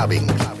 clubbing.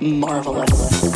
marvelous.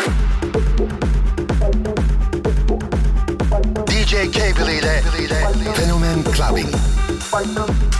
Ile Clubbing.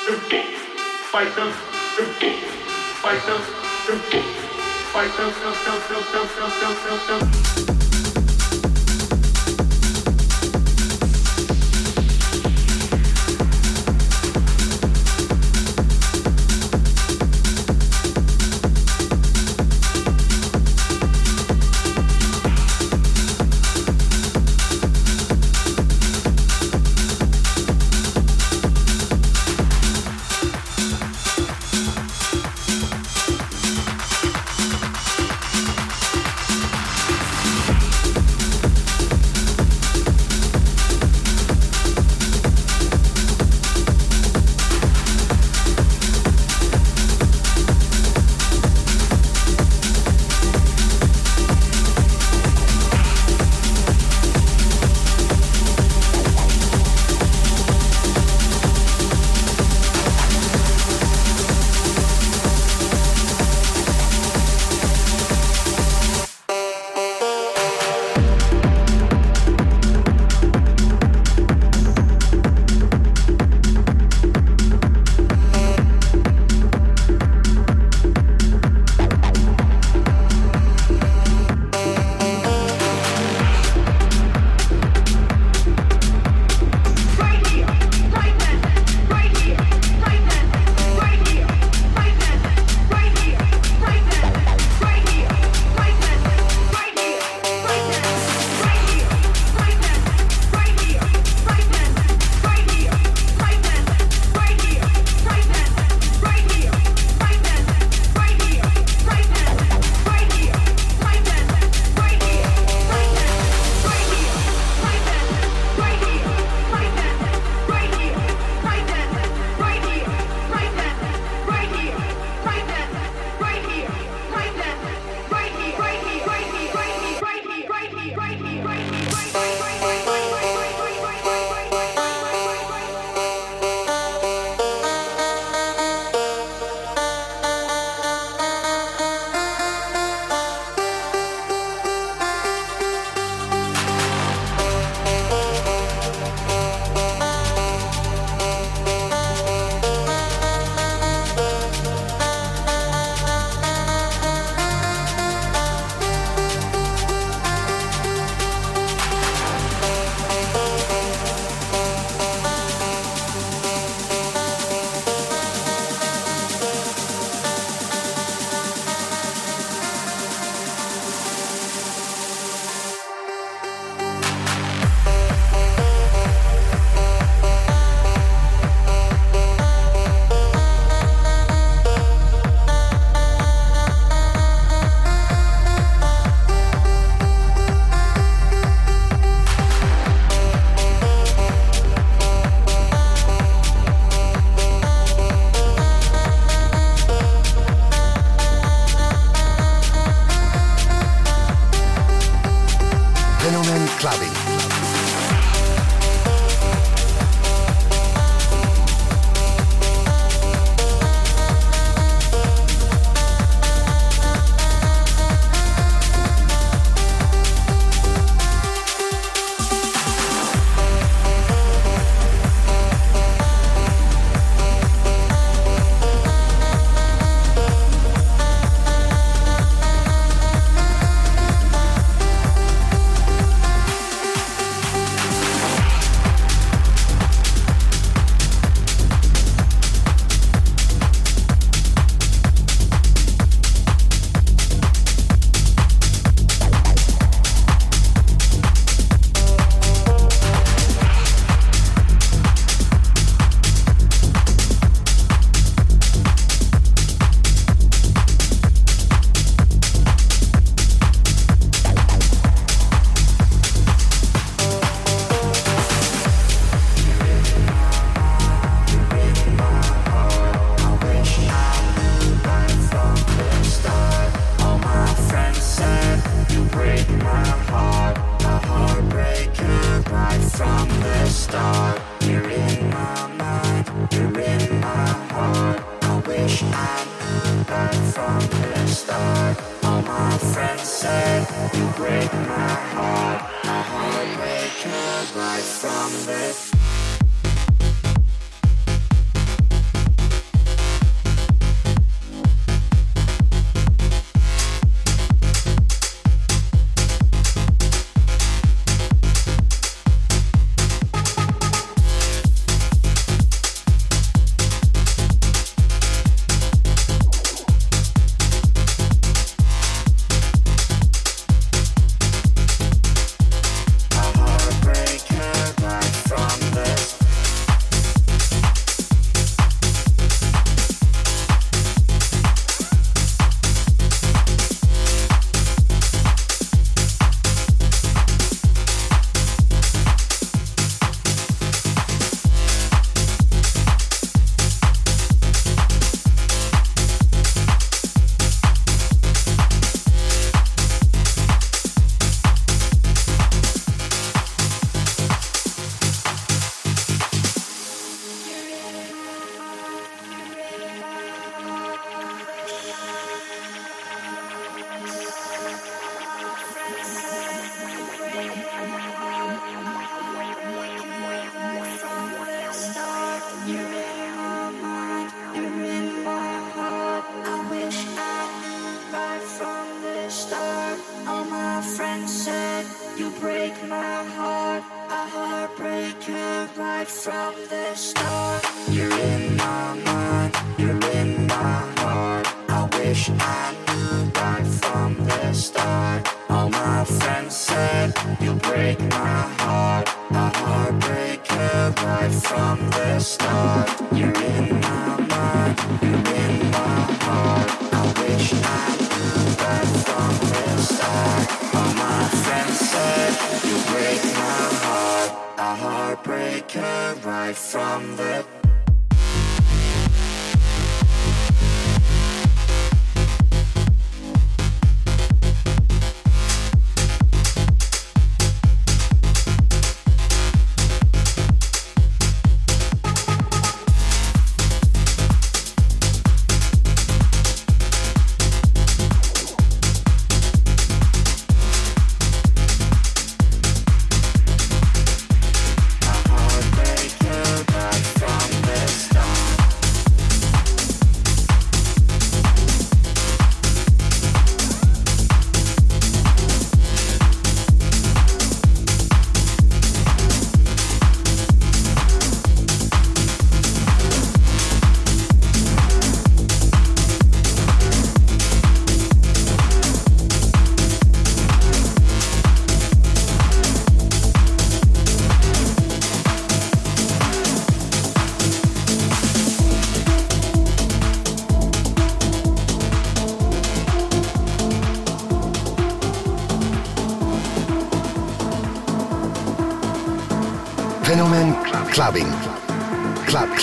Fight us, fight us, fight us, fight us, fight us, fight us, fight us, fight us, fight us, fight Python, fight Python, fight Python, fight Python, fight Python,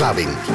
clubbing.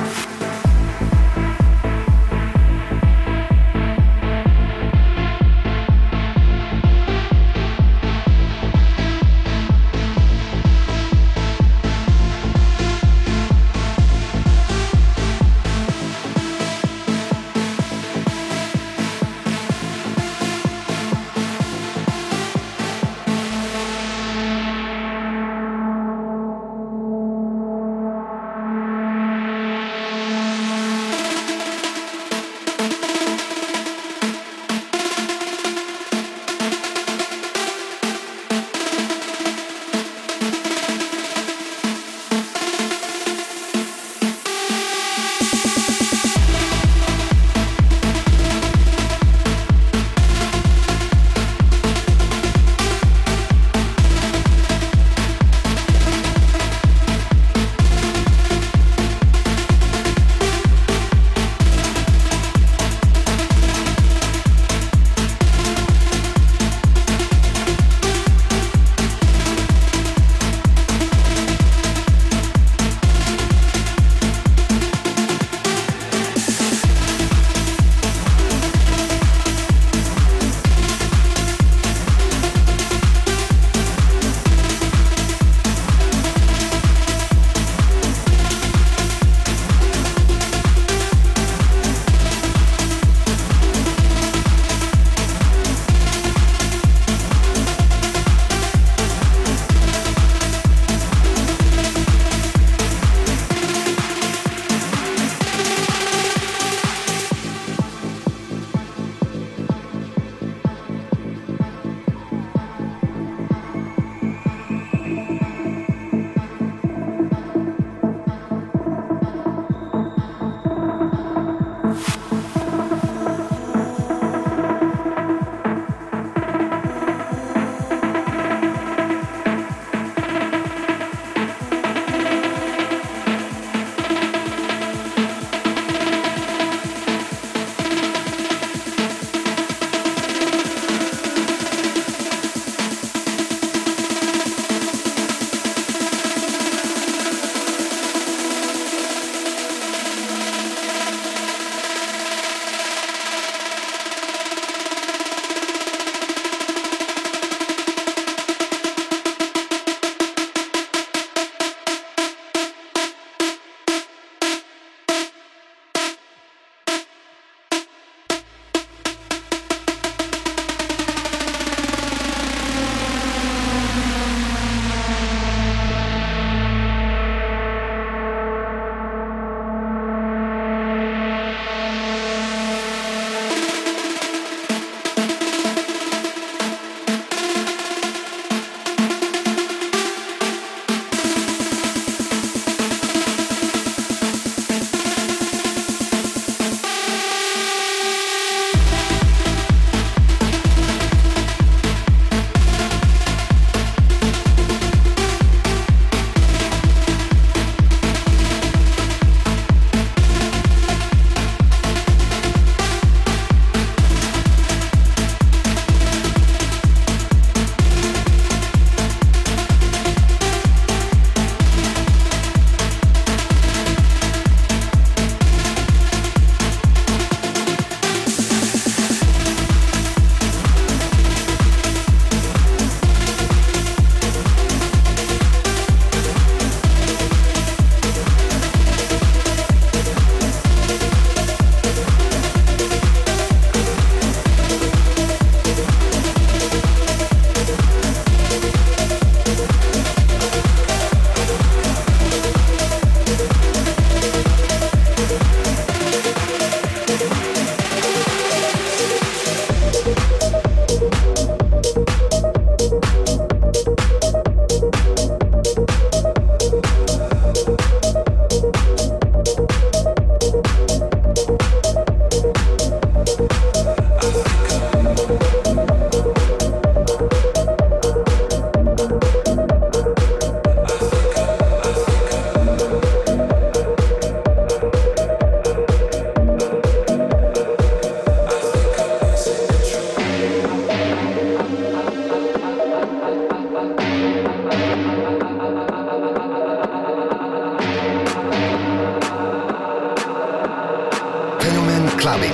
clubbing.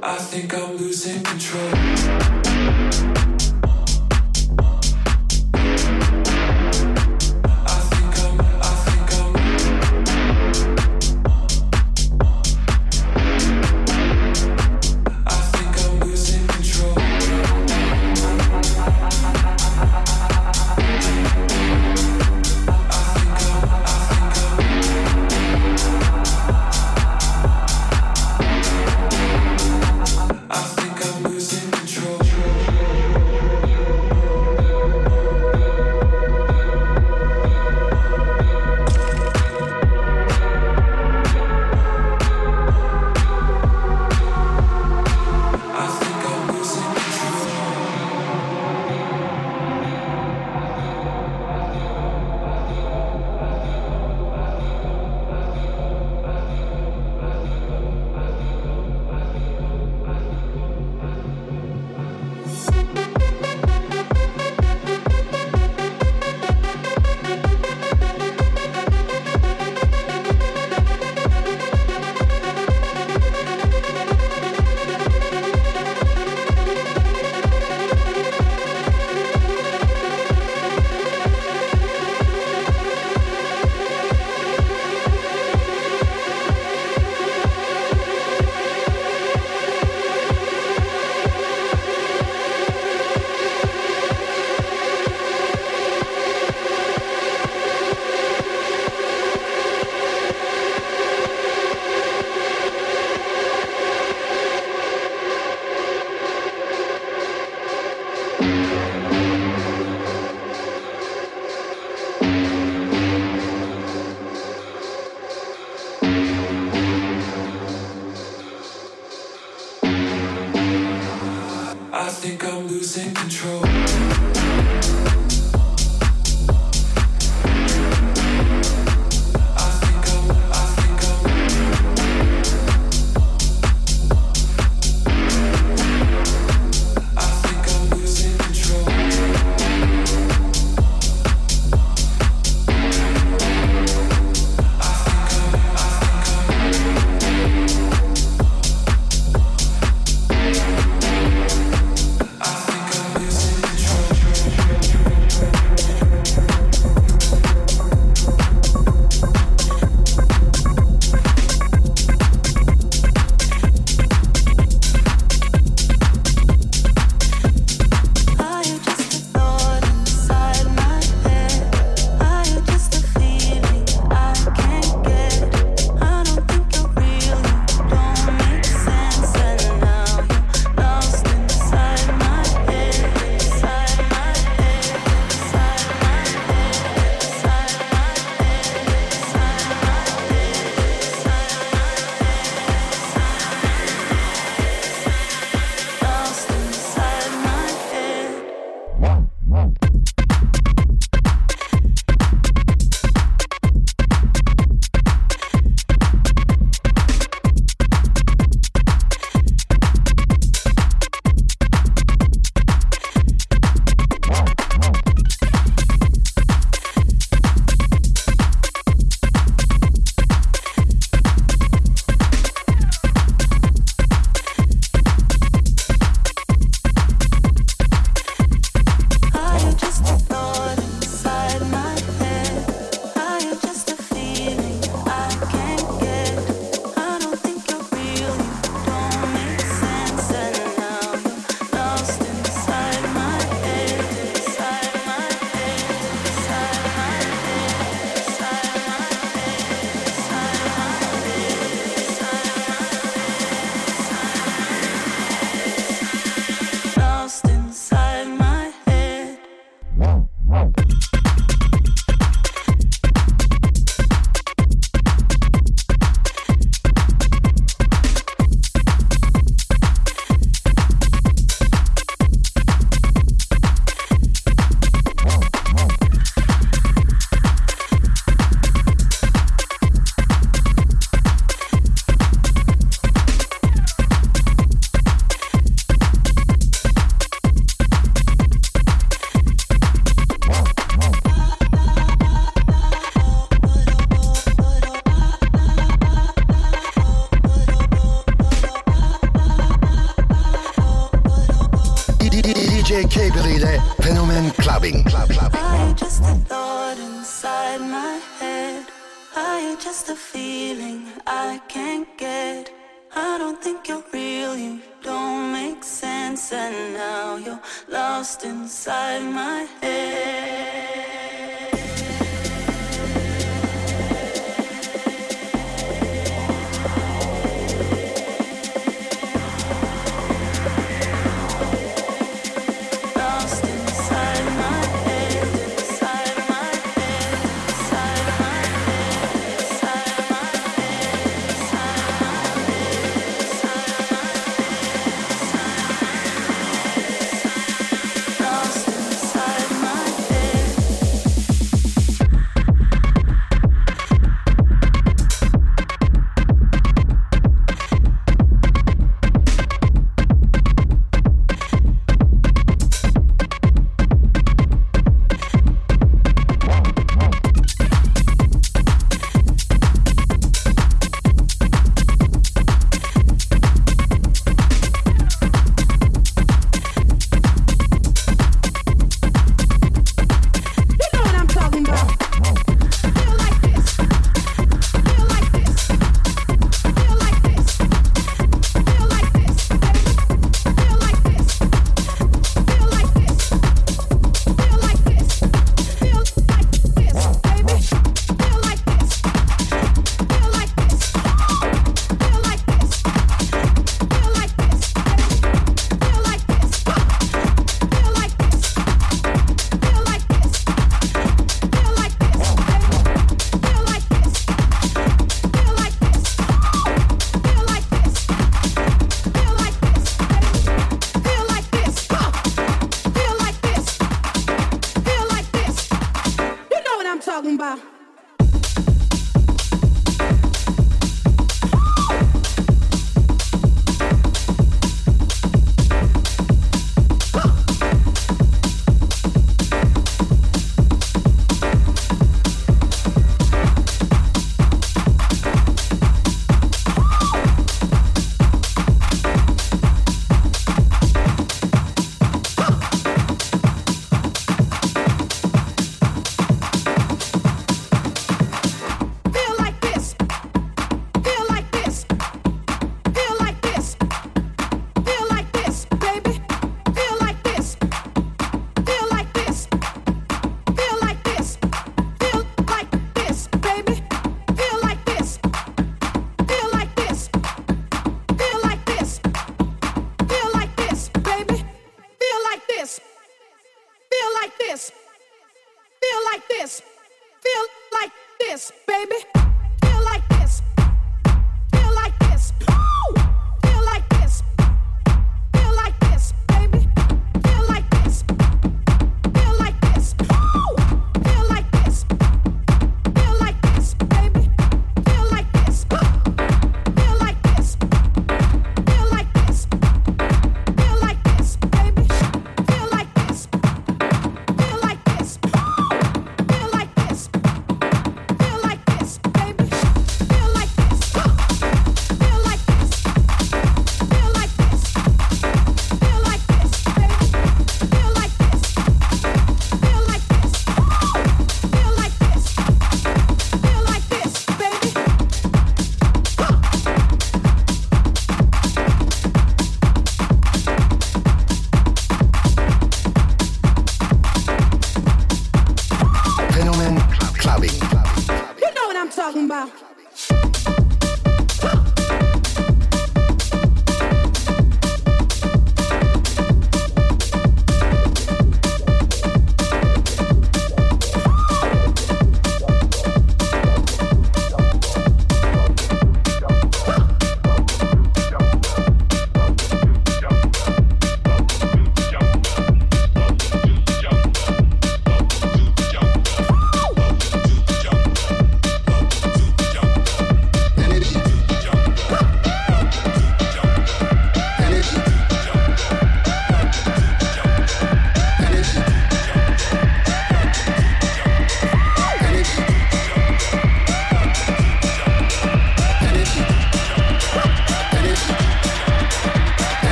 I think I'm losing control.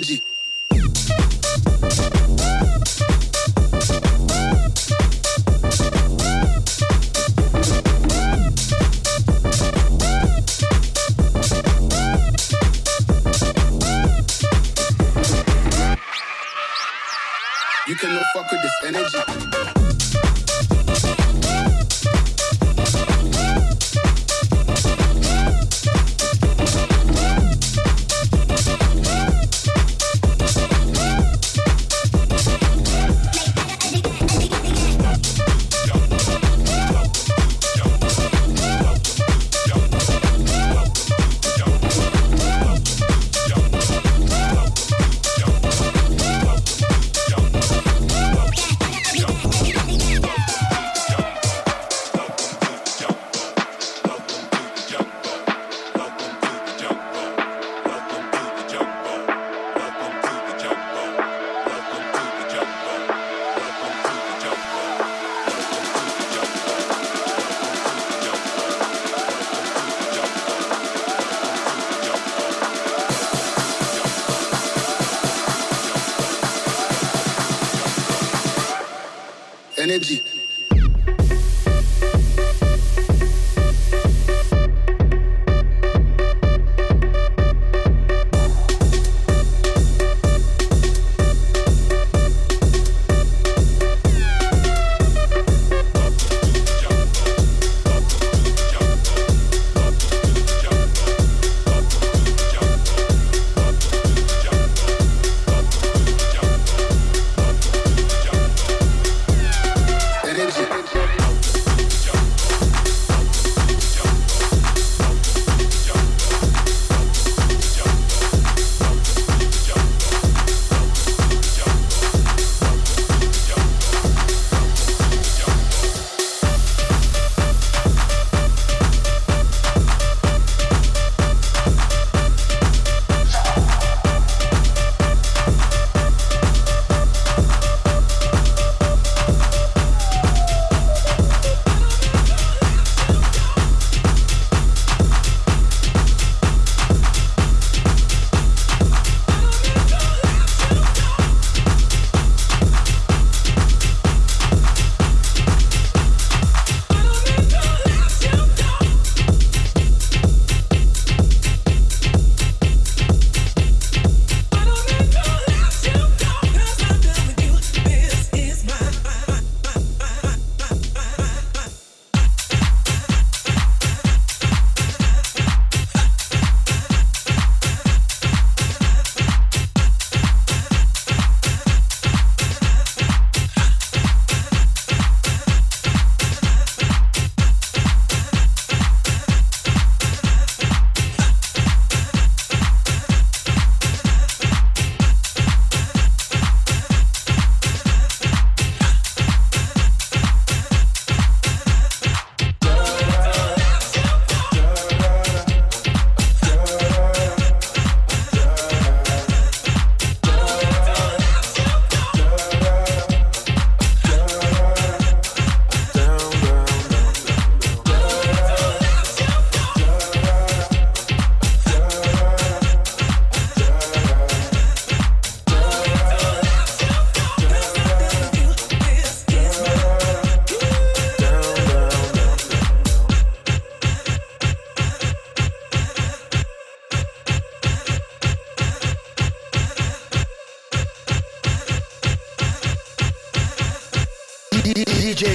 Energy.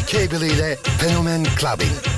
Cable ile Fenomen Clubbin'.